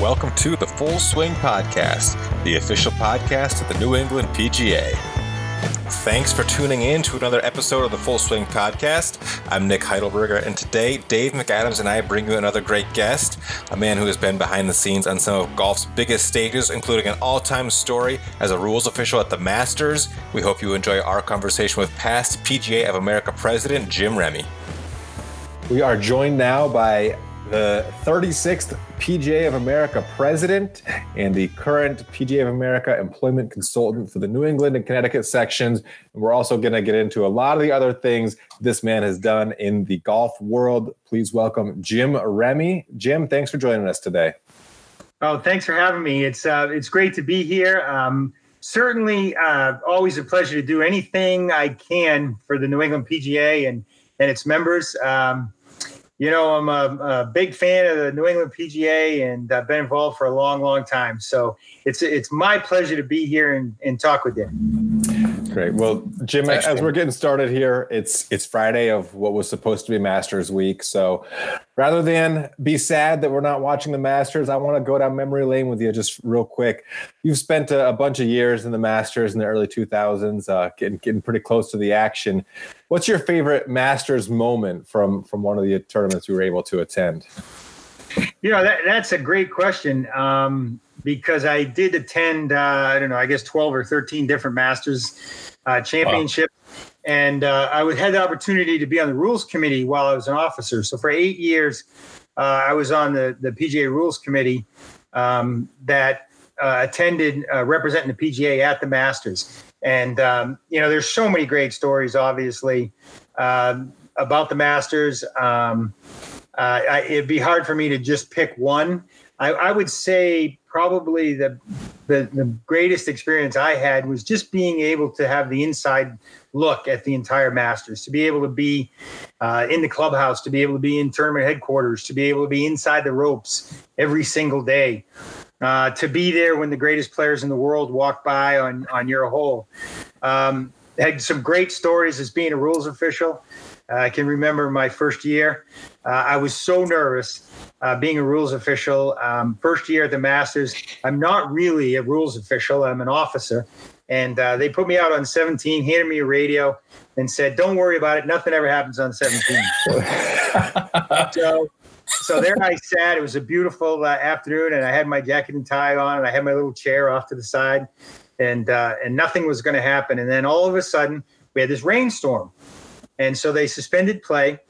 Welcome to the Full Swing Podcast, the official podcast of the New England PGA. Thanks for tuning in to another episode of the Full Swing Podcast. I'm Nick Heidelberger, and today Dave McAdams and I bring you another great guest, a man who has been behind the scenes on some of golf's biggest stages, including an all time story as a rules official at the Masters. We hope you enjoy our conversation with past PGA of America President Jim Remy. We are joined now by the 36th PGA of America president and the current PGA of America employment consultant for the New England and Connecticut sections. And we're also going to get into a lot of the other things this man has done in the golf world. Please welcome Jim Remy. Jim, thanks for joining us today. Oh, thanks for having me. It's uh, it's great to be here. Um, certainly, uh, always a pleasure to do anything I can for the New England PGA and and its members. Um, you know, I'm a, a, big fan of the New England PGA and I've been involved for a long, long time. So it's it's my pleasure to be here and, and talk with you. Great. Well, Jim, Thanks, as we're getting started here, it's it's Friday of what was supposed to be Masters Week. So, rather than be sad that we're not watching the Masters, I want to go down memory lane with you just real quick. You've spent a, a bunch of years in the Masters in the early 2000s, uh, getting getting pretty close to the action. What's your favorite Masters moment from from one of the tournaments you were able to attend? You know, that, that's a great question. Um, because I did attend, uh, I don't know, I guess 12 or 13 different Masters uh, championship. Wow. And uh, I would had the opportunity to be on the rules committee while I was an officer. So for eight years, uh, I was on the, the PGA rules committee um, that uh, attended uh, representing the PGA at the Masters. And, um, you know, there's so many great stories, obviously, um, about the Masters. Um, I, it'd be hard for me to just pick one. I, I would say probably the, the, the greatest experience I had was just being able to have the inside look at the entire Masters, to be able to be uh, in the clubhouse, to be able to be in tournament headquarters, to be able to be inside the ropes every single day, uh, to be there when the greatest players in the world walk by on on your hole. Um, had some great stories as being a rules official. Uh, I can remember my first year. Uh, I was so nervous uh, being a rules official. Um, first year at the Masters, I'm not really a rules official, I'm an officer. And uh, they put me out on 17, handed me a radio, and said, Don't worry about it. Nothing ever happens on 17. so, so there I sat. It was a beautiful uh, afternoon, and I had my jacket and tie on, and I had my little chair off to the side, and uh, and nothing was going to happen. And then all of a sudden, we had this rainstorm, and so they suspended play.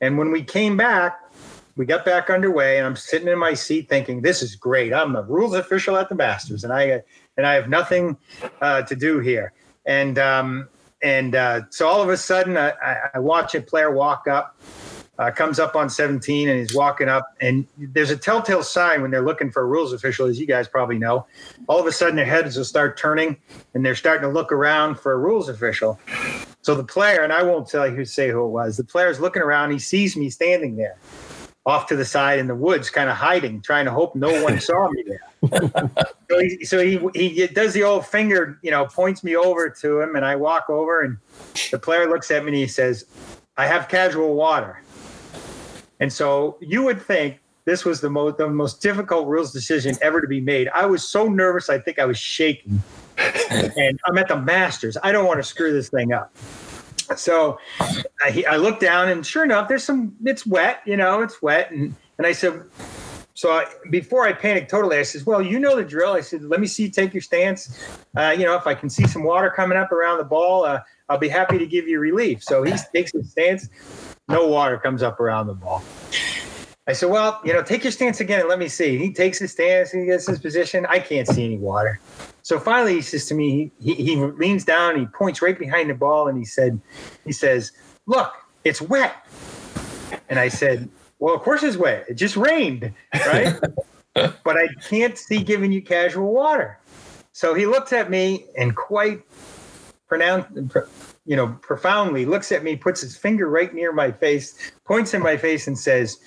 And when we came back, we got back underway, and I'm sitting in my seat thinking, "This is great. I'm a rules official at the Masters, and I and I have nothing uh, to do here." And um, and uh, so all of a sudden, I, I watch a player walk up, uh, comes up on 17, and he's walking up, and there's a telltale sign when they're looking for a rules official, as you guys probably know. All of a sudden, their heads will start turning, and they're starting to look around for a rules official. So the player, and I won't tell you who say who it was. The player's looking around. He sees me standing there off to the side in the woods, kind of hiding, trying to hope no one saw me there. so he, so he, he does the old finger, you know, points me over to him, and I walk over, and the player looks at me and he says, "I have casual water." And so you would think this was the most the most difficult rules decision ever to be made. I was so nervous, I think I was shaking. and I'm at the Masters. I don't want to screw this thing up. So I, I look down and sure enough, there's some, it's wet, you know, it's wet. And, and I said, so I, before I panicked totally, I said, well, you know the drill. I said, let me see, you take your stance. Uh, you know, if I can see some water coming up around the ball, uh, I'll be happy to give you relief. So he takes his stance. No water comes up around the ball. I said, well, you know, take your stance again and let me see. He takes his stance, he gets his position. I can't see any water. So finally, he says to me, he, he, he leans down, he points right behind the ball, and he said, he says, "Look, it's wet." And I said, "Well, of course it's wet. It just rained, right?" but I can't see giving you casual water. So he looks at me and quite pronounced, you know, profoundly looks at me, puts his finger right near my face, points in my face, and says,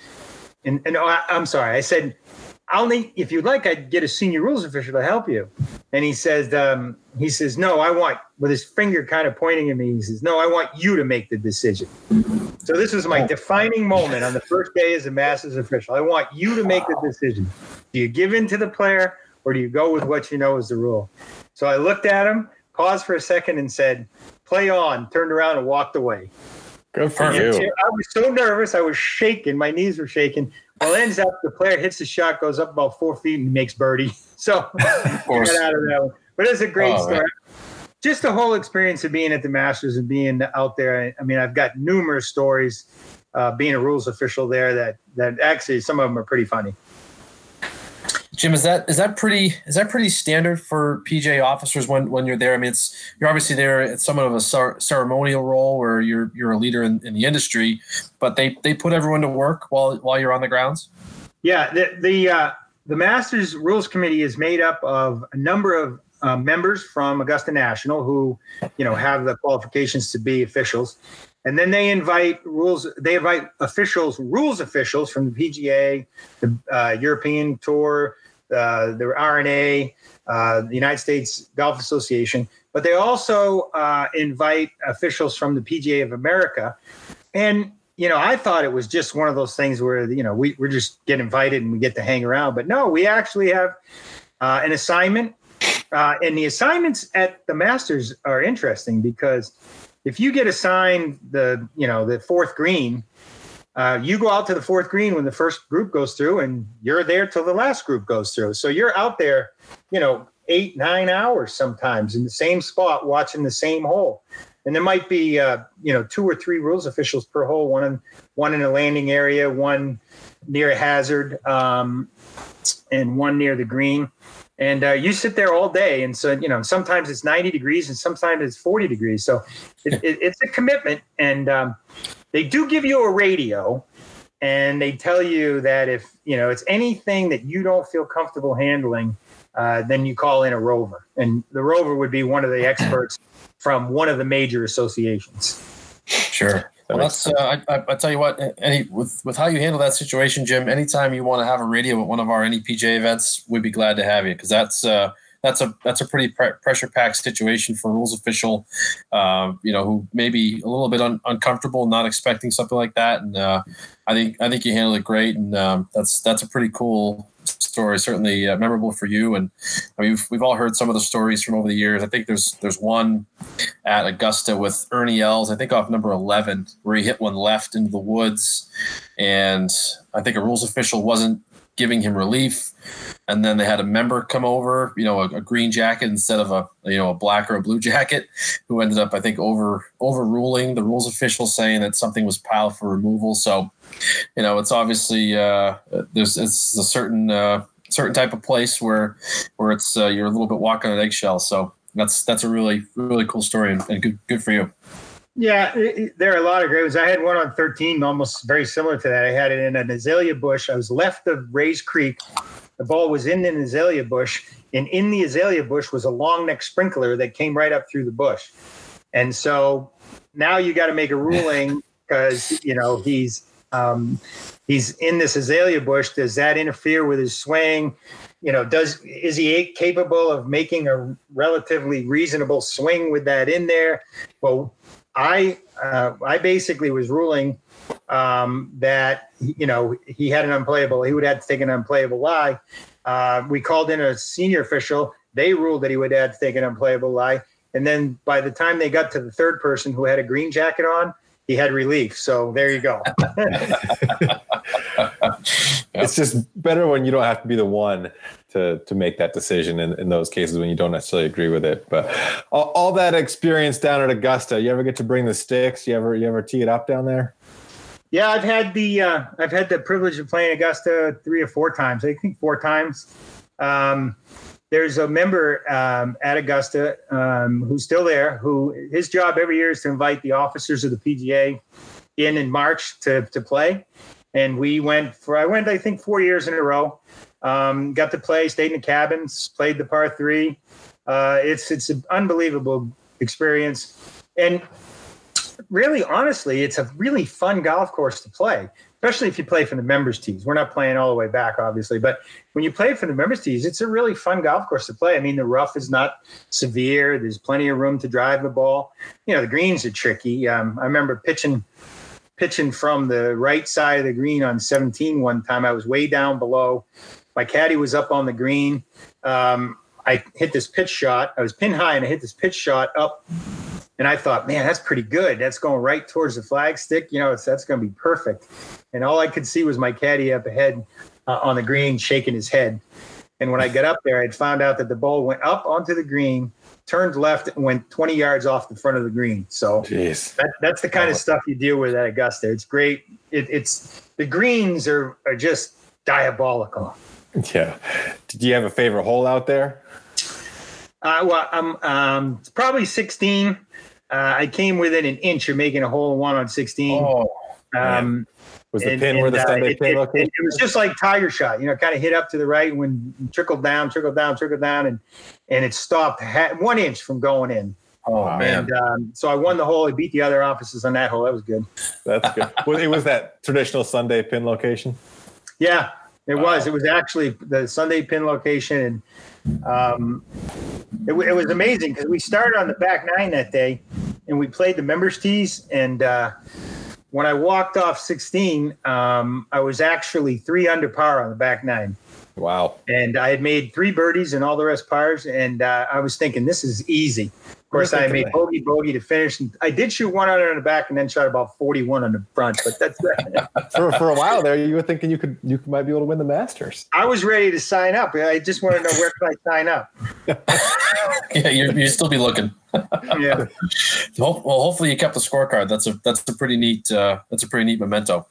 "And, and oh, I, I'm sorry." I said, I'll need if you'd like, I'd get a senior rules official to help you. And he says, um, he says, no, I want with his finger kind of pointing at me. He says, no, I want you to make the decision. So this was my defining moment on the first day as a Masters official. I want you to make the decision. Do you give in to the player or do you go with what you know is the rule? So I looked at him, paused for a second, and said, "Play on." Turned around and walked away. Good for you. I was so nervous. I was shaking. My knees were shaking. Well, ends up the player hits the shot, goes up about four feet, and makes birdie. So of course. out of that one. But it's a great oh, story. Man. Just the whole experience of being at the Masters and being out there. I mean, I've got numerous stories uh, being a rules official there that that actually some of them are pretty funny. Jim, is that is that pretty is that pretty standard for PGA officers when when you're there? I mean, it's you're obviously there. It's somewhat of a ceremonial role where you're you're a leader in, in the industry, but they they put everyone to work while while you're on the grounds. Yeah, the the uh, the Masters Rules Committee is made up of a number of uh, members from Augusta National who, you know, have the qualifications to be officials, and then they invite rules. They invite officials, rules officials from the PGA, the uh, European Tour, uh, the R&A, uh, the United States Golf Association, but they also uh, invite officials from the PGA of America, and you know, I thought it was just one of those things where, you know, we, we just get invited and we get to hang around. But no, we actually have uh, an assignment. Uh, and the assignments at the Masters are interesting because if you get assigned the, you know, the fourth green, uh, you go out to the fourth green when the first group goes through and you're there till the last group goes through. So you're out there, you know, eight, nine hours sometimes in the same spot watching the same hole and there might be uh, you know two or three rules officials per hole, one in one in a landing area, one near a hazard, um, and one near the green. And uh, you sit there all day, and so you know sometimes it's 90 degrees and sometimes it's 40 degrees. So it, it, it's a commitment, and um, they do give you a radio, and they tell you that if you know it's anything that you don't feel comfortable handling, uh, then you call in a rover, and the rover would be one of the experts from one of the major associations. Sure. Well, that's uh, I, I, tell you what. Any with with how you handle that situation, Jim. Anytime you want to have a radio at one of our NEPGA events, we'd be glad to have you because that's uh, that's a that's a pretty pre- pressure packed situation for a rules official. Uh, you know, who may be a little bit un- uncomfortable, not expecting something like that. And uh, I think I think you handled it great, and um, that's that's a pretty cool story, certainly uh, memorable for you. And I mean, we've, we've all heard some of the stories from over the years. I think there's there's one at Augusta with Ernie Els, I think off number 11, where he hit one left into the woods, and I think a rules official wasn't giving him relief. And then they had a member come over, you know, a, a, green jacket instead of a you know a black or a blue jacket, who ended up I think over overruling the rules official, saying that something was piled for removal. So, you know, it's obviously uh, there's it's a certain uh, certain type of place where where it's uh, you're a little bit walking on eggshells. So that's that's a really really cool story and, and good good for you. Yeah, it, there are a lot of great ones. I had one on 13, almost very similar to that. I had it in an azalea bush. I was left of Rae's Creek. The ball was in an azalea bush, and in the azalea bush was a long neck sprinkler that came right up through the bush. And so now you got to make a ruling because you know he's um, he's in this azalea bush. Does that interfere with his swing? You know, does is he capable of making a relatively reasonable swing with that in there? Well, I uh, I basically was ruling um, that you know he had an unplayable. He would have to take an unplayable lie. Uh, we called in a senior official. They ruled that he would have to take an unplayable lie. And then by the time they got to the third person who had a green jacket on, he had relief. So there you go. it's just better when you don't have to be the one to to make that decision in, in those cases when you don't necessarily agree with it. But all, all that experience down at Augusta, you ever get to bring the sticks? You ever you ever tee it up down there? Yeah, I've had the uh, I've had the privilege of playing Augusta three or four times. I think four times. Um, there's a member um, at Augusta um, who's still there. Who his job every year is to invite the officers of the PGA in in March to to play. And we went for I went I think four years in a row. Um, got to play, stayed in the cabins, played the par three. Uh, it's it's an unbelievable experience, and really, honestly, it's a really fun golf course to play, especially if you play for the members tees. We're not playing all the way back, obviously, but when you play for the members tees, it's a really fun golf course to play. I mean, the rough is not severe. There's plenty of room to drive the ball. You know, the greens are tricky. Um, I remember pitching pitching from the right side of the green on 17 one time. I was way down below My caddy was up on the green. Um, I hit this pitch shot. I was pin high and I hit this pitch shot up. And I thought, man, that's pretty good. That's going right towards the flag stick. You know, that's going to be perfect. And all I could see was my caddy up ahead uh, on the green shaking his head. And when I got up there, I'd found out that the ball went up onto the green, turned left, and went 20 yards off the front of the green. So that, that's the kind of stuff you deal with at Augusta. It's great. It, it's the greens are, are just diabolical. Yeah. Did you have a favorite hole out there? Uh, well, I'm um, probably 16. Uh, I came within an inch of making a hole in one on 16. Oh, um, was the and, pin and, where the uh, Sunday uh, pin it, it, it, was just like Tiger shot, you know, kind of hit up to the right when trickled down, trickled down, trickled down, and and it stopped one inch from going in. Oh man! And, um, so I won the hole. I beat the other offices on that hole. That was good. That's good. well, it was that traditional Sunday pin location. Yeah, it wow. was. It was actually the Sunday pin location, and um, it, it was amazing because we started on the back nine that day, and we played the members tees, and uh, when I walked off 16, um, I was actually three under par on the back nine. Wow. And I had made three birdies and all the rest pars. And uh, I was thinking, this is easy. Of course, I made bogey bogey to finish. I did shoot one under on the back and then shot about 41 on the front. But that's for, for a while there, you were thinking you could you might be able to win the Masters. I was ready to sign up. I just want to know where can I sign up. yeah, you you still be looking. yeah. Well, hopefully you kept the scorecard. That's a that's a pretty neat uh, that's a pretty neat memento.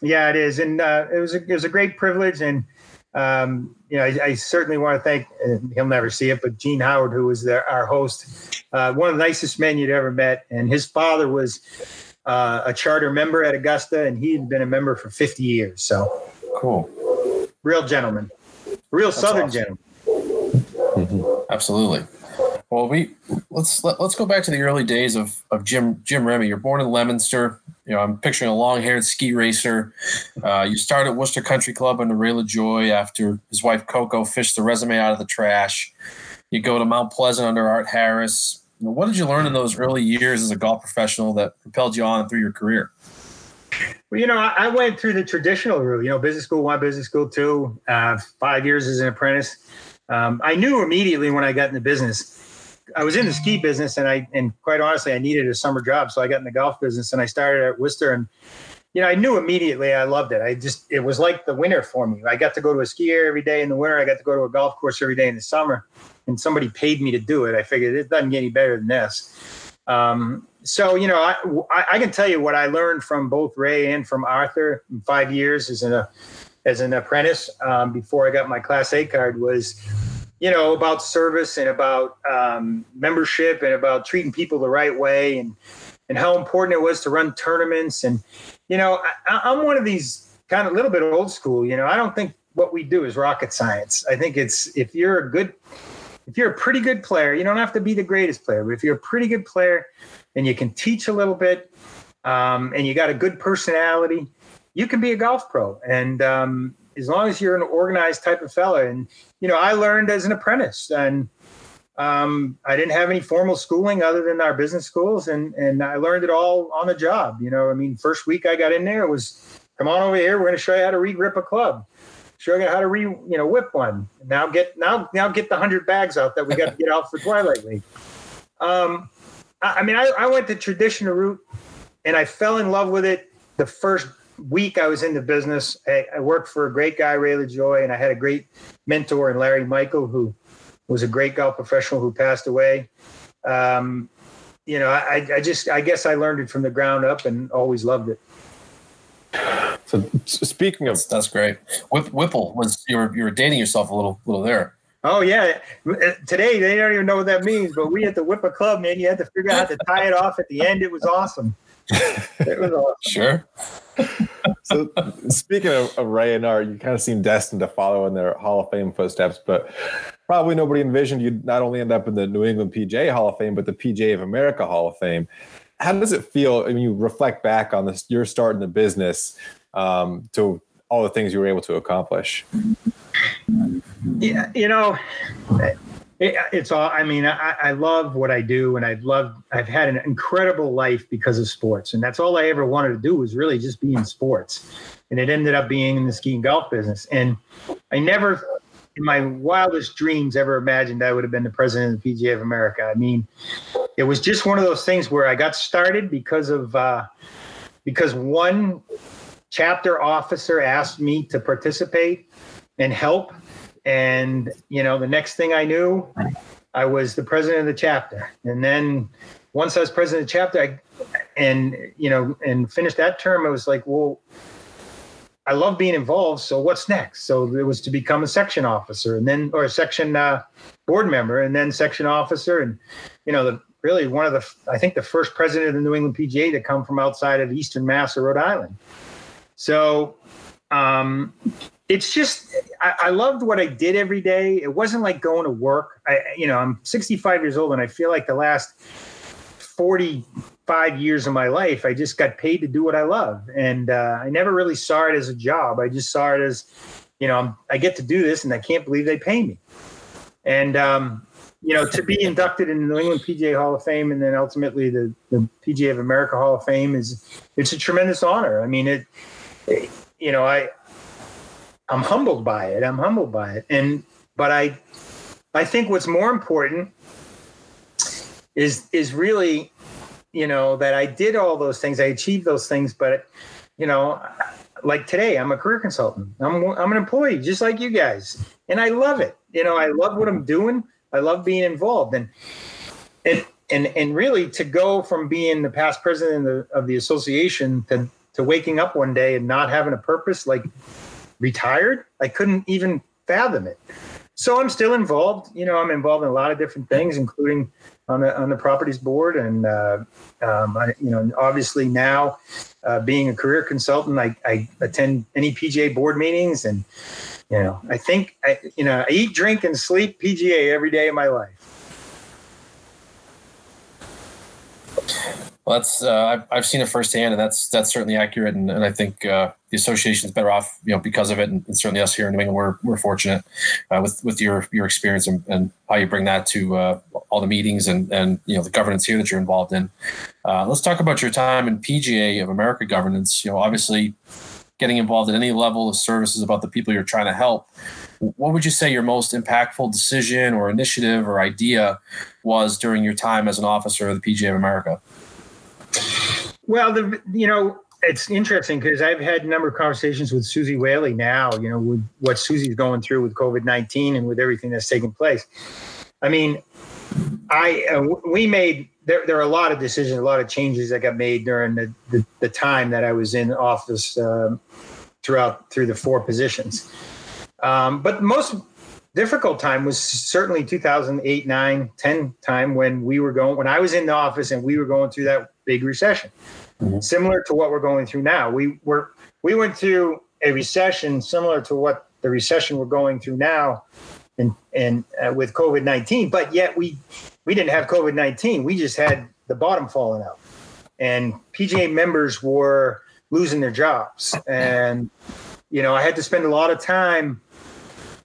Yeah, it is, and uh, it was a, it was a great privilege and um, you know, I, I, certainly want to thank, he'll never see it, but Gene Howard, who was there, our host, uh, one of the nicest men you'd ever met. And his father was uh, a charter member at Augusta, and he had been a member for 50 years. So cool. Real gentleman, real That's Southern awesome. gentleman. Mm-hmm. Absolutely. Well, we let's let, us let us go back to the early days of of Jim Jim Remy. You're born in Leominster. You know, I'm picturing a long-haired ski racer. Uh, you at Worcester Country Club under Ray LaJoie after his wife Coco fished the resume out of the trash. You go to Mount Pleasant under Art Harris. You know, what did you learn in those early years as a golf professional that propelled you on through your career? Well, you know, I, went through the traditional route. You know, business school one, business school two, uh, five years as an apprentice. Um, I knew immediately when I got in the business I was in the ski business and I and quite honestly I needed a summer job. So I got in the golf business and I started at Worcester and you know I knew immediately I loved it. I just it was like the winter for me. I got to go to a ski area every day in the winter. I got to go to a golf course every day in the summer and somebody paid me to do it. I figured it doesn't get any better than this. Um, so you know I, I can tell you what I learned from both Ray and from Arthur in five years as an as an apprentice um, before I got my class A card was you know, about service and about um, membership and about treating people the right way and and how important it was to run tournaments. And you know, I, I'm one of these kind of little bit old school. You know, I don't think what we do is rocket science. I think it's if you're a good, if you're a pretty good player, you don't have to be the greatest player, but if you're a pretty good player and you can teach a little bit um, and you got a good personality, you can be a golf pro. And um, as long as you're an organized type of fella. And you know, I learned as an apprentice, and um, I didn't have any formal schooling other than our business schools, and and I learned it all on the job. You know, I mean, first week I got in there it was, come on over here, we're going to show you how to re-grip a club, show you how to re, you know, whip one. Now get now now get the hundred bags out that we got to get out for Twilight Week. Um, I, I mean, I, I went the traditional route, and I fell in love with it the first week I was in the business, I, I, worked for a great guy, Ray LaJoie, and I had a great mentor in Larry Michael, who was a great golf professional who passed away. Um, you know, I, I just, I guess I learned it from the ground up and always loved it. So speaking of, that's, that's great. Whip, Whipple was you were you were dating yourself a little little there. Oh yeah. Today they don't even know what that means, but we had to whip a club, man. You had to figure out how to tie it off at the end. It was awesome. It was awesome. Sure so speaking of, of, Ray and Art, you kind of seem destined to follow in their Hall of Fame footsteps, but probably nobody envisioned you'd not only end up in the New England PGA Hall of Fame, but the PGA of America Hall of Fame. How does it feel when you reflect back on this, your start in the business um, to all the things you were able to accomplish? Yeah, you know, it, it's all. I mean, I, I love what I do, and I've loved. I've had an incredible life because of sports, and that's all I ever wanted to do was really just be in sports. And it ended up being in the ski and golf business. And I never, in my wildest dreams, ever imagined I would have been the president of the PGA of America. I mean, it was just one of those things where I got started because of uh, because one chapter officer asked me to participate and help, and you know, the next thing I knew, I was the president of the chapter, and then once I was president of the chapter, I and you know, and finished that term, I was like, well I love being involved. So what's next? So it was to become a section officer and then, or a section uh, board member and then section officer. And, you know, the really one of the, I think the first president of the New England PGA to come from outside of Eastern Mass or Rhode Island. So um, it's just, I, I loved what I did every day. It wasn't like going to work. I, you know, I'm 65 years old and I feel like the last 45 years of my life, I just got paid to do what I love. And uh, I never really saw it as a job. I just saw it as, you know, I'm, i get to do this and I can't believe they pay me. And, um, you know, to be inducted in the New England PGA Hall of Fame and then ultimately the, the PGA of America Hall of Fame is, it's a tremendous honor. I mean, it, it you know, I, I'm humbled by it. I'm humbled by it. And, but I, I think what's more important is is really you know that I did all those things. I achieved those things but you know like today I'm a career consultant. I'm I'm an employee just like you guys. And I love it. You know I love what I'm doing. I love being involved. And and and and really to go from being the past president of the, of the association to to waking up one day and not having a purpose like retired I couldn't even fathom it so I'm still involved you know I'm involved in a lot of different things including on the on the properties board, and uh, um, I, you know, obviously now uh, being a career consultant, I, I attend any PGA board meetings, and you know, I think I, you know, I eat, drink, and sleep PGA every day of my life. Well, that's uh, I've, I've seen it firsthand, and that's that's certainly accurate. And, and I think uh, the association is better off, you know, because of it. And, and certainly us here in New England, we're, we're fortunate uh, with with your your experience and, and how you bring that to uh, all the meetings and and you know the governance here that you're involved in. Uh, let's talk about your time in PGA of America governance. You know, obviously getting involved at any level of services about the people you're trying to help. What would you say your most impactful decision or initiative or idea was during your time as an officer of the PGA of America? Well, the you know it's interesting because I've had a number of conversations with Suzy Whaley now. You know, with what Suzy's going through with COVID nineteen and with everything that's taking place. I mean, I uh, we made there. There are a lot of decisions, a lot of changes that got made during the the, the time that I was in office uh, throughout through the four positions. Um, but most difficult time was certainly 2008 9 10 time when we were going when i was in the office and we were going through that big recession mm-hmm. similar to what we're going through now. We were we went through a recession similar to what the recession we're going through now, and and uh, with COVID nineteen. But yet we we didn't have COVID nineteen. We just had the bottom falling out, and PGA members were losing their jobs, and you know I had to spend a lot of time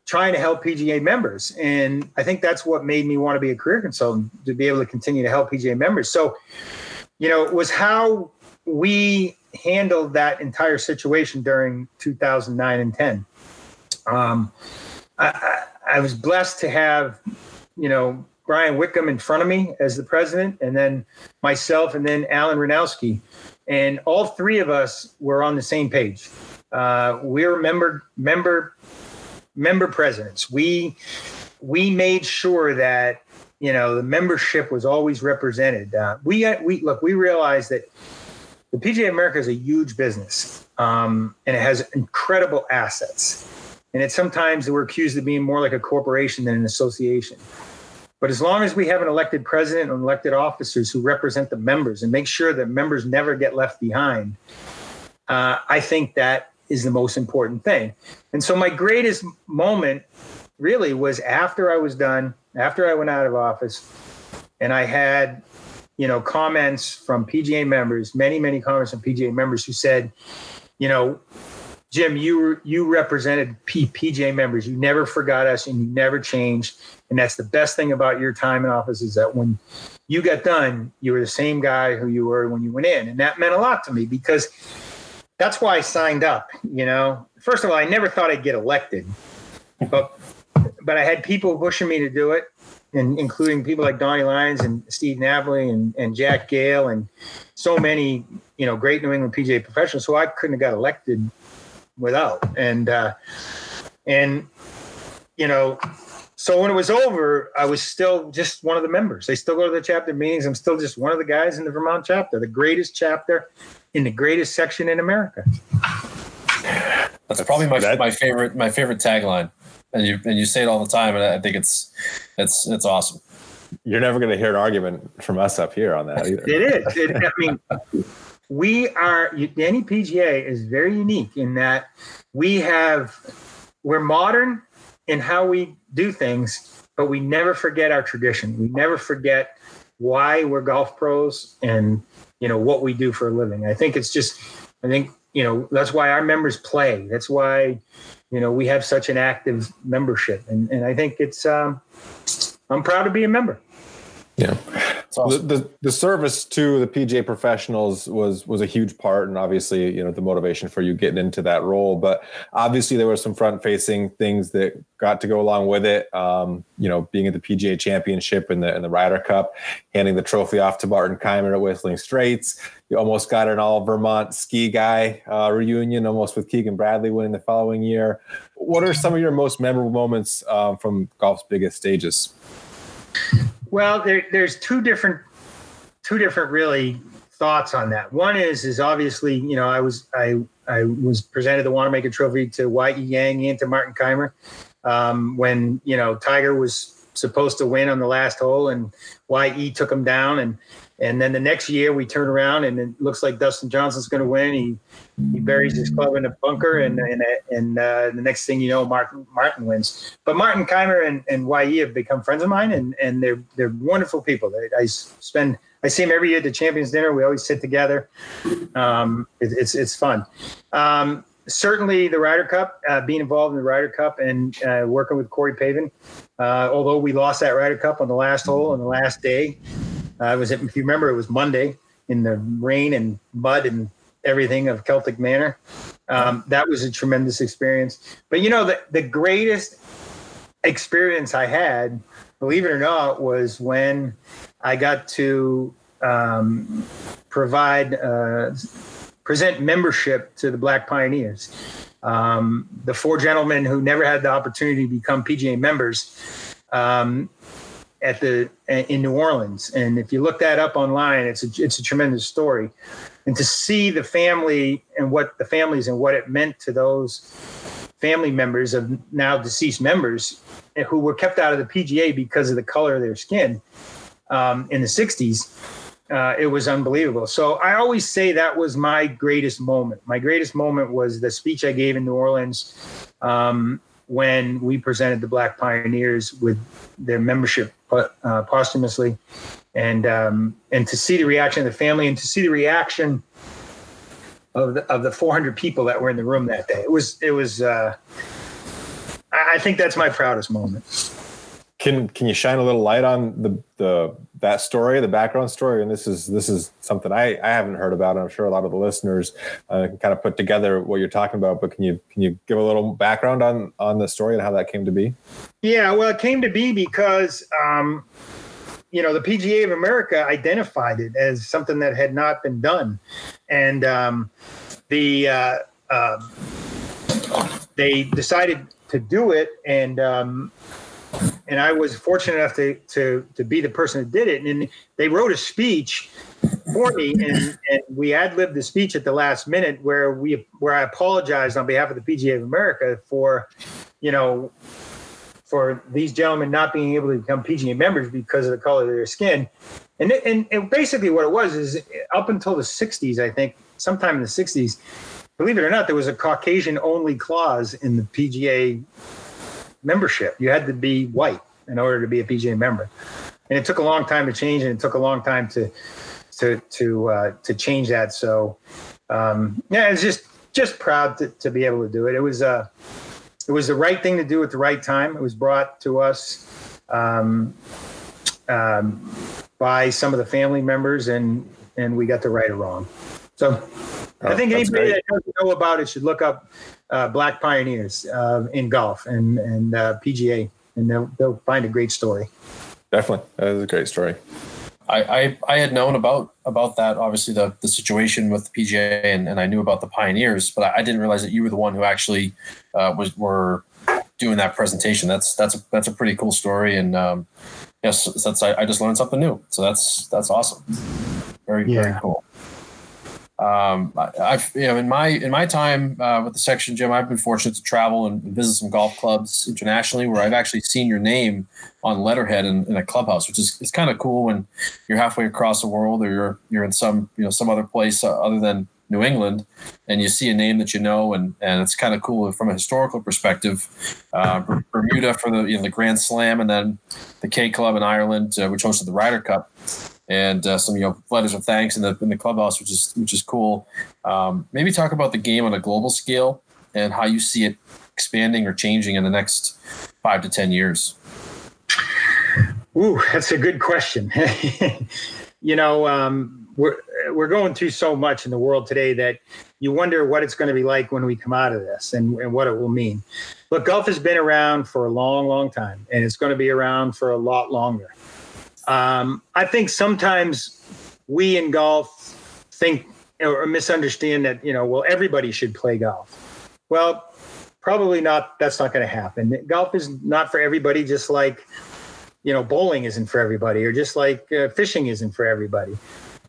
trying to help PGA members. And I think that's what made me want to be a career consultant to be able to continue to help PGA members. So you know, it was how we handled that entire situation during 2009 and 10. Um, I, I, was blessed to have, you know, Brian Whitcomb in front of me as the president, and then myself, and then Allen Wronowski. And all three of us were on the same page. Uh, we're member member member presidents. We we made sure that you know the membership was always represented. Uh, we we look we realized that the PGA America is a huge business um, and it has incredible assets. And it sometimes we're accused of being more like a corporation than an association. But as long as we have an elected president and elected officers who represent the members and make sure that members never get left behind, uh, I think that is the most important thing. And so my greatest moment really was after I was done after I went out of office, and I had, you know, comments from PGA members, many, many comments from PGA members who said, you know, Jim, you you represented P- PGA members. You never forgot us, and you never changed. And that's the best thing about your time in office is that when you got done, you were the same guy who you were when you went in, and that meant a lot to me because that's why I signed up. You know, first of all, I never thought I'd get elected but but I had people pushing me to do it, and including people like Donnie Lyons and Steve Napoli and, and Jack Gale and so many, you know, great New England PGA professionals. So I couldn't have got elected without. And uh, and you know, so when it was over, I was still just one of the members. I still go to the chapter meetings. I'm still just one of the guys in the Vermont chapter, the greatest chapter in the greatest section in America. That's, probably my, that, my favorite my favorite tagline, and you and you say it all the time, and I think it's it's it's awesome. You're never going to hear an argument from us up here on that either. it is. It, I mean, we are the NEPGA is very unique in that we have we're modern in how we do things, but we never forget our tradition. We never forget why we're golf pros and you know what we do for a living. I think it's just I think you know that's why our members play. That's why you know we have such an active membership, and and I think it's um, I'm proud to be a member. Yeah. Awesome. The, the, the service to the PGA professionals was was a huge part, and obviously, you know, the motivation for you getting into that role. But obviously, there were some front facing things that got to go along with it. Um, you know, being at the PGA Championship and the and the Ryder Cup, handing the trophy off to Martin Kaymer at Whistling Straits. You almost got an all Vermont ski guy uh, reunion, almost with Keegan Bradley winning the following year. What are some of your most memorable moments um, from golf's biggest stages? Well, there, there's two different, two different really thoughts on that. One is is obviously you know I was I I was presented the Wanamaker Trophy to Y.E. Yang and to Martin Kaymer um, when you know Tiger was supposed to win on the last hole and Y.E. took him down and and then the next year we turn around and it looks like Dustin Johnson's going to win. He he buries his club in a bunker and and and uh, the next thing you know, Martin Martin wins. But Martin Kaymer and, and YE have become friends of mine and and they're they're wonderful people. They, I spend I see them every year at the Champions Dinner. We always sit together. Um, it, it's it's fun. Um, certainly the Ryder Cup, uh, being involved in the Ryder Cup and uh, working with Corey Pavin. Uh, although we lost that Ryder Cup on the last hole on the last day, uh, was it, if you remember, it was Monday in the rain and mud and everything of Celtic Manor. Um, that was a tremendous experience. But you know, the, the greatest experience I had, believe it or not, was when I got to um, provide, uh, present membership to the Black Pioneers. Um, the four gentlemen who never had the opportunity to become PGA members um, at the in New Orleans. And if you look that up online, it's a, it's a tremendous story. And to see the family and what the families and what it meant to those family members of now deceased members who were kept out of the PGA because of the color of their skin um, in the 60s. Uh, it was unbelievable. So I always say that was my greatest moment. My greatest moment was the speech I gave in New Orleans um, when we presented the Black Pioneers with their membership uh, posthumously, and um, and to see the reaction of the family and to see the reaction of the, of the 400 people that were in the room that day. It was it was. Uh, I think that's my proudest moment. Can can you shine a little light on the the that story, the background story? And this is this is something I, I haven't heard about. I'm sure a lot of the listeners uh, can kind of put together what you're talking about. But can you can you give a little background on on the story and how that came to be? Yeah, well, it came to be because um, you know the PGA of America identified it as something that had not been done, and um, the uh, uh, they decided to do it and um, and I was fortunate enough to to to be the person that did it. And they wrote a speech for me, and, and we ad libbed the speech at the last minute, where we where I apologized on behalf of the PGA of America for, you know, for these gentlemen not being able to become PGA members because of the color of their skin. And, and, and basically what it was is up until the 60s, I think, sometime in the 60s, believe it or not, there was a Caucasian only clause in the PGA membership. You had to be white in order to be a PGA member, and it took a long time to change, and it took a long time to to to uh, to change that. So um, yeah, it's just just proud to, to be able to do it. It was uh, it was the right thing to do at the right time. It was brought to us um, um, by some of the family members, and and we got the right or wrong. So I think anybody that doesn't know about it should look up uh, Black Pioneers uh, in golf and and uh, PGA, and they'll they'll find a great story. Definitely, that is a great story. I, I, I had known about about that obviously the, the situation with the PGA and, and I knew about the pioneers, but I, I didn't realize that you were the one who actually uh, was were doing that presentation. That's that's a that's a pretty cool story, and um, yes, that's I, I just learned something new. So that's that's awesome. Very yeah. very cool. Um, I, have you know in my in my time uh, with the section Jim, I've been fortunate to travel and visit some golf clubs internationally where I've actually seen your name on letterhead in, in a clubhouse, which is it's kind of cool when you're halfway across the world or you're you're in some you know some other place uh, other than New England, and you see a name that you know, and and it's kind of cool from a historical perspective. Uh, Bermuda for the you know the Grand Slam, and then the K Club in Ireland, uh, which hosted the Ryder Cup, and uh, some you know letters of thanks in the in the clubhouse, which is which is cool. Um, maybe talk about the game on a global scale and how you see it expanding or changing in the next five to ten years. Ooh, that's a good question. you know, um, we're we're going through so much in the world today that you wonder what it's going to be like when we come out of this and, and what it will mean. But golf has been around for a long, long time, and it's going to be around for a lot longer. Um, I think sometimes we in golf think or misunderstand that you know, well, everybody should play golf. Well, probably not. That's not going to happen. Golf is not for everybody, just like you know, bowling isn't for everybody, or just like uh, fishing isn't for everybody.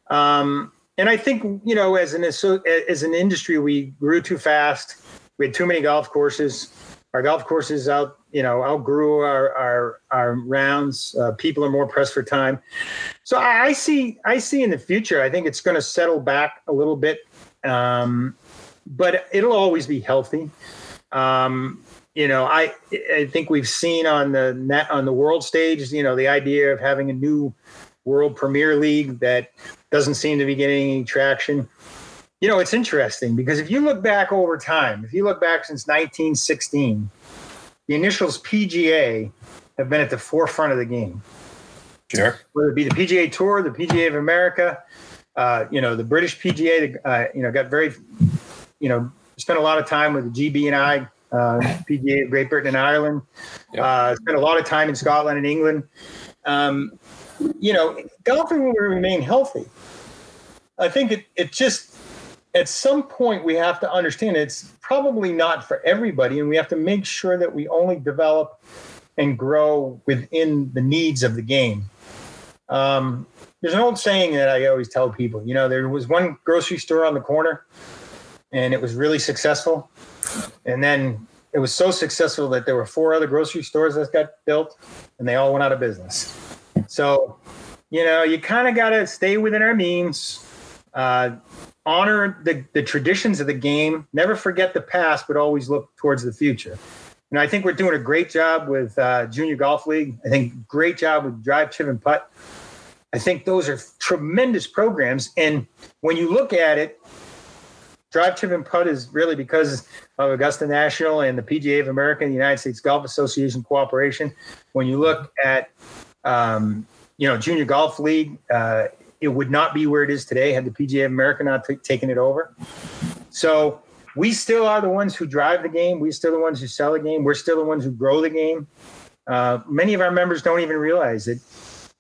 Um, and I think you know, as an as an industry, we grew too fast. We had too many golf courses. Our golf courses out, you know, outgrew our our, our rounds. Uh, people are more pressed for time. So I, I, see, I see in the future. I think it's going to settle back a little bit, um, but it'll always be healthy. Um, you know, I I think we've seen on the net on the world stage, you know, the idea of having a new World Premier League that doesn't seem to be getting any traction. You know, it's interesting because if you look back over time, if you look back since 1916, the initials PGA have been at the forefront of the game. Sure. Whether it be the PGA Tour, the PGA of America, uh, you know, the British PGA, uh, you know, got very, you know, spent a lot of time with the GB and I, uh, PGA of Great Britain and Ireland. Uh, spent a lot of time in Scotland and England. Um, you know, golfing will remain healthy. I think it, it just, at some point, we have to understand it's probably not for everybody, and we have to make sure that we only develop and grow within the needs of the game. Um, there's an old saying that I always tell people you know, there was one grocery store on the corner, and it was really successful. And then it was so successful that there were four other grocery stores that got built, and they all went out of business. So, you know, you kind of got to stay within our means, uh, honor the, the traditions of the game, never forget the past, but always look towards the future. And I think we're doing a great job with uh, Junior Golf League. I think great job with Drive, Chip, and Putt. I think those are tremendous programs. And when you look at it, Drive, Chip, and Putt is really because of Augusta National and the PGA of America and the United States Golf Association cooperation. When you look at um, you know, Junior Golf League, uh, it would not be where it is today had the PGA of America not t- taken it over. So we still are the ones who drive the game. We're still the ones who sell the game. We're still the ones who grow the game. Uh, many of our members don't even realize that,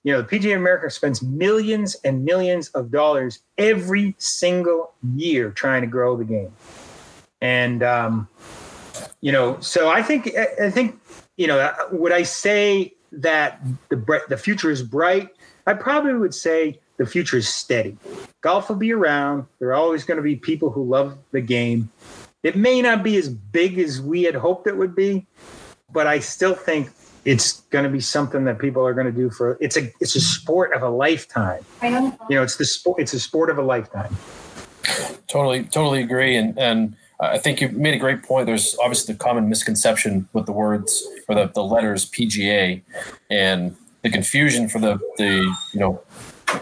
You know, the PGA of America spends millions and millions of dollars every single year trying to grow the game. And, um, you know, so I think, I think, you know, would I say that the the future is bright, I probably would say the future is steady. Golf will be around. There are always going to be people who love the game. It may not be as big as we had hoped it would be, but I still think it's going to be something that people are going to do for it's a it's a sport of a lifetime. You know, it's the sport it's a sport of a lifetime. Totally, totally agree, and and I think you made a great point. There's obviously the common misconception with the words or the, the letters PGA and the confusion for the, the, you know,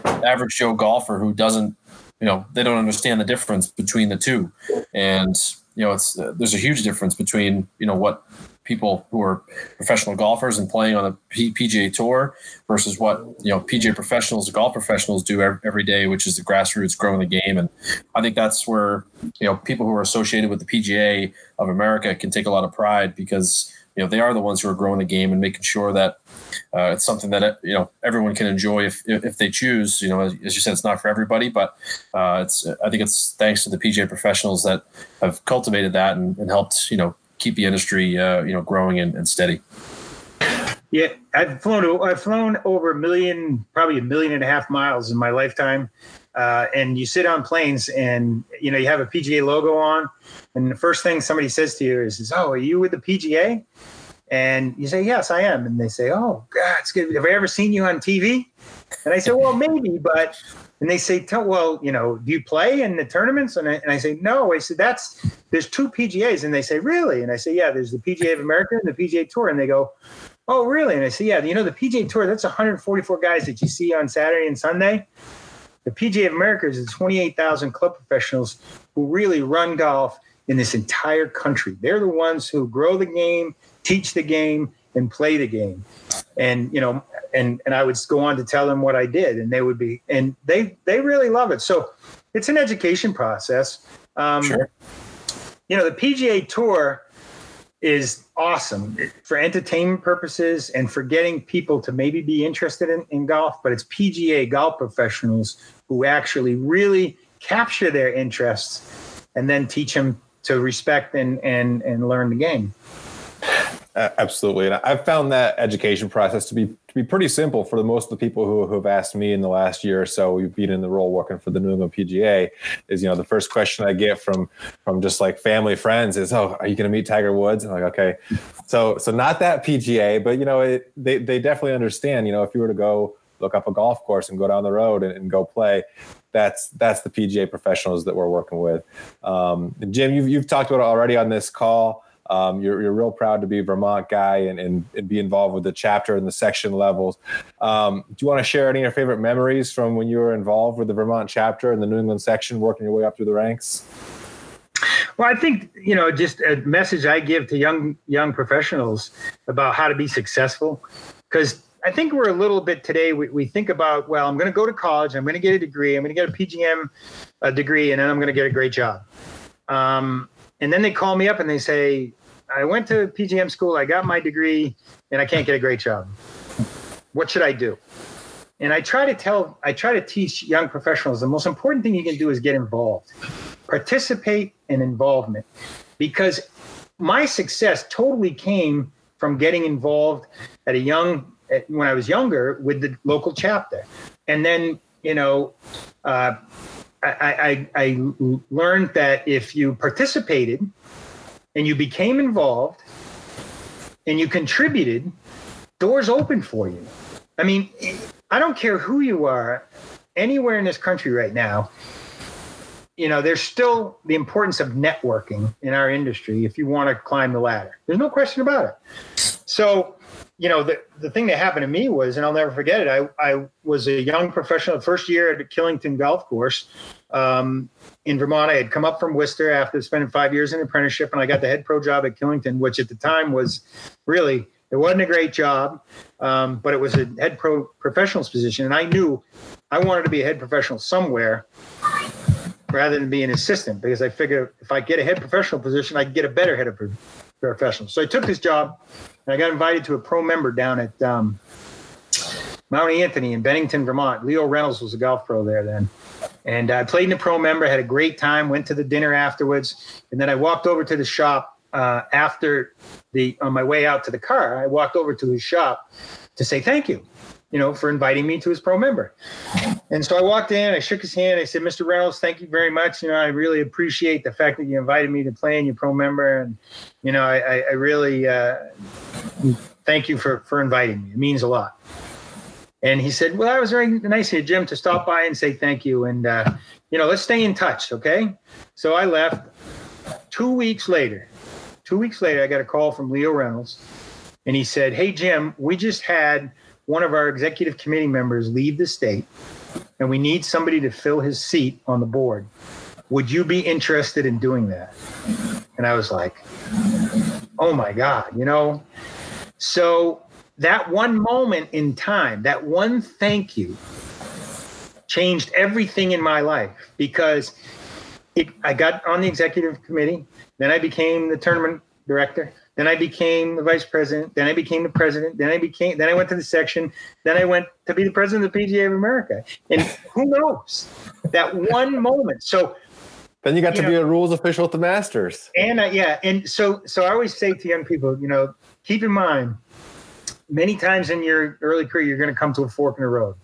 average Joe golfer who doesn't, you know, they don't understand the difference between the two. And, you know, it's, uh, there's a huge difference between, you know, what people who are professional golfers and playing on the PGA Tour versus what you know PGA professionals, golf professionals do every day, which is the grassroots growing the game. And I think that's where you know people who are associated with the PGA of America can take a lot of pride because you know they are the ones who are growing the game and making sure that uh, it's something that you know everyone can enjoy if if they choose. You know, as, as you said, it's not for everybody, but uh, it's I think it's thanks to the PGA professionals that have cultivated that and, and helped you know keep the industry uh, you know growing and, and steady. Yeah, I've flown. I've flown over a million, probably a million and a half miles in my lifetime. Uh, and you sit on planes, and you know you have a PGA logo on, and the first thing somebody says to you is "Oh, are you with the PGA?" And you say, "Yes, I am." And they say, "Oh, God, it's good. Have I ever seen you on TV?" And I say, "Well, maybe, but." And they say, "Well, you know, do you play in the tournaments?" And I, and I say, "No." I said, "That's there's two PGAs." And they say, "Really?" And I say, "Yeah, there's the PGA of America and the PGA Tour." And they go, "Oh, really?" And I say, "Yeah, you know, the PGA Tour that's 144 guys that you see on Saturday and Sunday." The PGA of America is 28,000 club professionals who really run golf in this entire country. They're the ones who grow the game, teach the game, and play the game. And you know, and and I would go on to tell them what I did, and they would be, and they they really love it. So it's an education process. Um, sure. You know, the PGA Tour is awesome for entertainment purposes and for getting people to maybe be interested in, in golf, but it's PGA golf professionals who actually really capture their interests and then teach them to respect and and and learn the game. Absolutely, and I've found that education process to be to be pretty simple for the most of the people who, who have asked me in the last year or so. We've been in the role working for the New England PGA. Is you know the first question I get from from just like family friends is, "Oh, are you going to meet Tiger Woods?" And I'm like, okay, so so not that PGA, but you know it, they they definitely understand. You know, if you were to go look up a golf course and go down the road and, and go play, that's that's the PGA professionals that we're working with. Um, Jim, you've you've talked about it already on this call. Um, you're, you're real proud to be Vermont guy and, and, and, be involved with the chapter and the section levels. Um, do you want to share any of your favorite memories from when you were involved with the Vermont chapter and the New England section, working your way up through the ranks? Well, I think you know, just a message I give to young young professionals about how to be successful, because I think we're a little bit today. We, we think about, well, I'm going to go to college, I'm going to get a degree, I'm going to get a PGM a degree, and then I'm going to get a great job. Um, and then they call me up and they say, I went to PGM school, I got my degree, and I can't get a great job. What should I do? And I try to tell, I try to teach young professionals the most important thing you can do is get involved, participate in involvement, because my success totally came from getting involved at a young, when I was younger with the local chapter. And then, you know, uh, I, I, I learned that if you participated and you became involved and you contributed, doors open for you. I mean, I don't care who you are, anywhere in this country right now, you know, there's still the importance of networking in our industry if you want to climb the ladder. There's no question about it. So, you know, the, the thing that happened to me was, and I'll never forget it, I, I was a young professional, first year at Killington Golf Course um, in Vermont. I had come up from Worcester after spending five years in apprenticeship, and I got the head pro job at Killington, which at the time was really, it wasn't a great job, um, but it was a head pro professional's position. And I knew I wanted to be a head professional somewhere rather than be an assistant because I figured if I get a head professional position, I can get a better head of professional. So I took this job and I got invited to a pro member down at um, Mount Anthony in Bennington, Vermont. Leo Reynolds was a golf pro there then. And I played in the pro member, had a great time, went to the dinner afterwards. And then I walked over to the shop uh, after the, on my way out to the car, I walked over to his shop to say thank you, you know, for inviting me to his pro member. And so I walked in, I shook his hand. I said, Mr. Reynolds, thank you very much. You know, I really appreciate the fact that you invited me to play in your pro member. And, you know, I, I really uh, thank you for, for inviting me. It means a lot. And he said, Well, that was very nice of you, Jim, to stop by and say thank you. And, uh, you know, let's stay in touch. Okay. So I left. Two weeks later, two weeks later, I got a call from Leo Reynolds. And he said, Hey, Jim, we just had one of our executive committee members leave the state, and we need somebody to fill his seat on the board. Would you be interested in doing that? And I was like, oh my God, you know? So that one moment in time, that one thank you changed everything in my life because it, I got on the executive committee, then I became the tournament director, then I became the vice president, then I became the president, then I became then I went to the section, then I went to be the president of the PGA of America. And who knows? That one moment. So then you got you to know, be a rules official at the Masters. And uh, yeah, and so so I always say to young people, you know, keep in mind, many times in your early career, you're going to come to a fork in the road.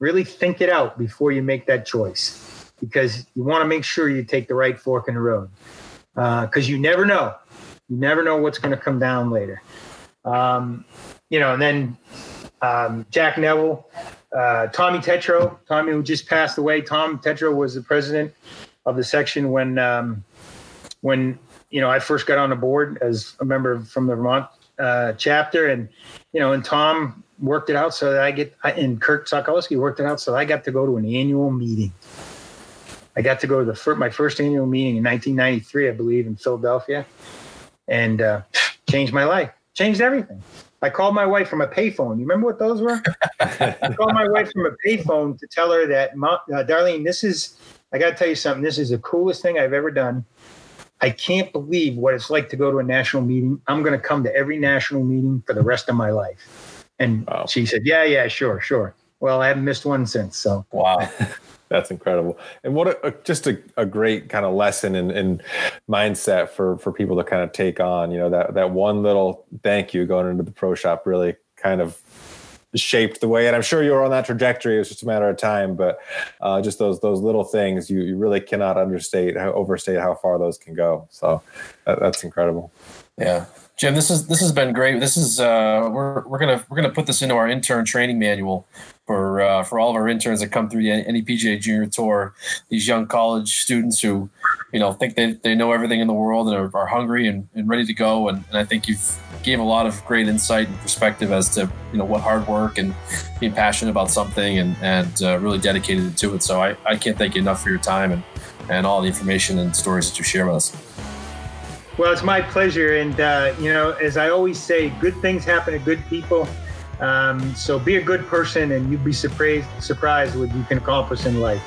Really think it out before you make that choice, because you want to make sure you take the right fork in the road, because uh, you never know. You never know what's going to come down later. Um, you know, and then um, Jack Neville, uh, Tommy Tetreault, Tommy who just passed away. Tom Tetreault was the president of the section when um, when you know I first got on the board as a member from the Vermont uh, chapter, and you know, and Tom worked it out so that I get and Kurt Sokolowski worked it out so I got to go to an annual meeting. I got to go to the first, my first annual meeting in 1993, I believe, in Philadelphia, and uh, changed my life, changed everything. I called my wife from a payphone. You remember what those were? I called my wife from a payphone to tell her that, uh, Darlene, this is I got to tell you something. This is the coolest thing I've ever done. I can't believe what it's like to go to a national meeting. I'm going to come to every national meeting for the rest of my life. And wow. she said, Yeah, yeah, sure, sure. Well, I haven't missed one since. So, wow. That's incredible. And what a, just a, a great kind of lesson and, and mindset for, for people to kind of take on, you know, that, that one little thank you going into the pro shop really kind of shaped the way. And i'm sure you were on that trajectory it was just a matter of time but uh, just those those little things you, you really cannot understate how overstate how far those can go. So that, that's incredible. Yeah. Jim this is this has been great. This is uh we're, we're gonna we're gonna put this into our intern training manual for uh, for all of our interns that come through the NEPGA Junior Tour. These young college students who, you know, think they, they know everything in the world and are, are hungry and, and ready to go. And, and I think you've gave a lot of great insight and perspective as to you know what hard work and being passionate about something and and uh, really dedicated to it. So I, I can't thank you enough for your time and and all the information and stories that you share with us. Well, it's my pleasure, and uh, you know, as I always say, good things happen to good people. Um, so be a good person, and you'd be surprised surprised what you can accomplish in life.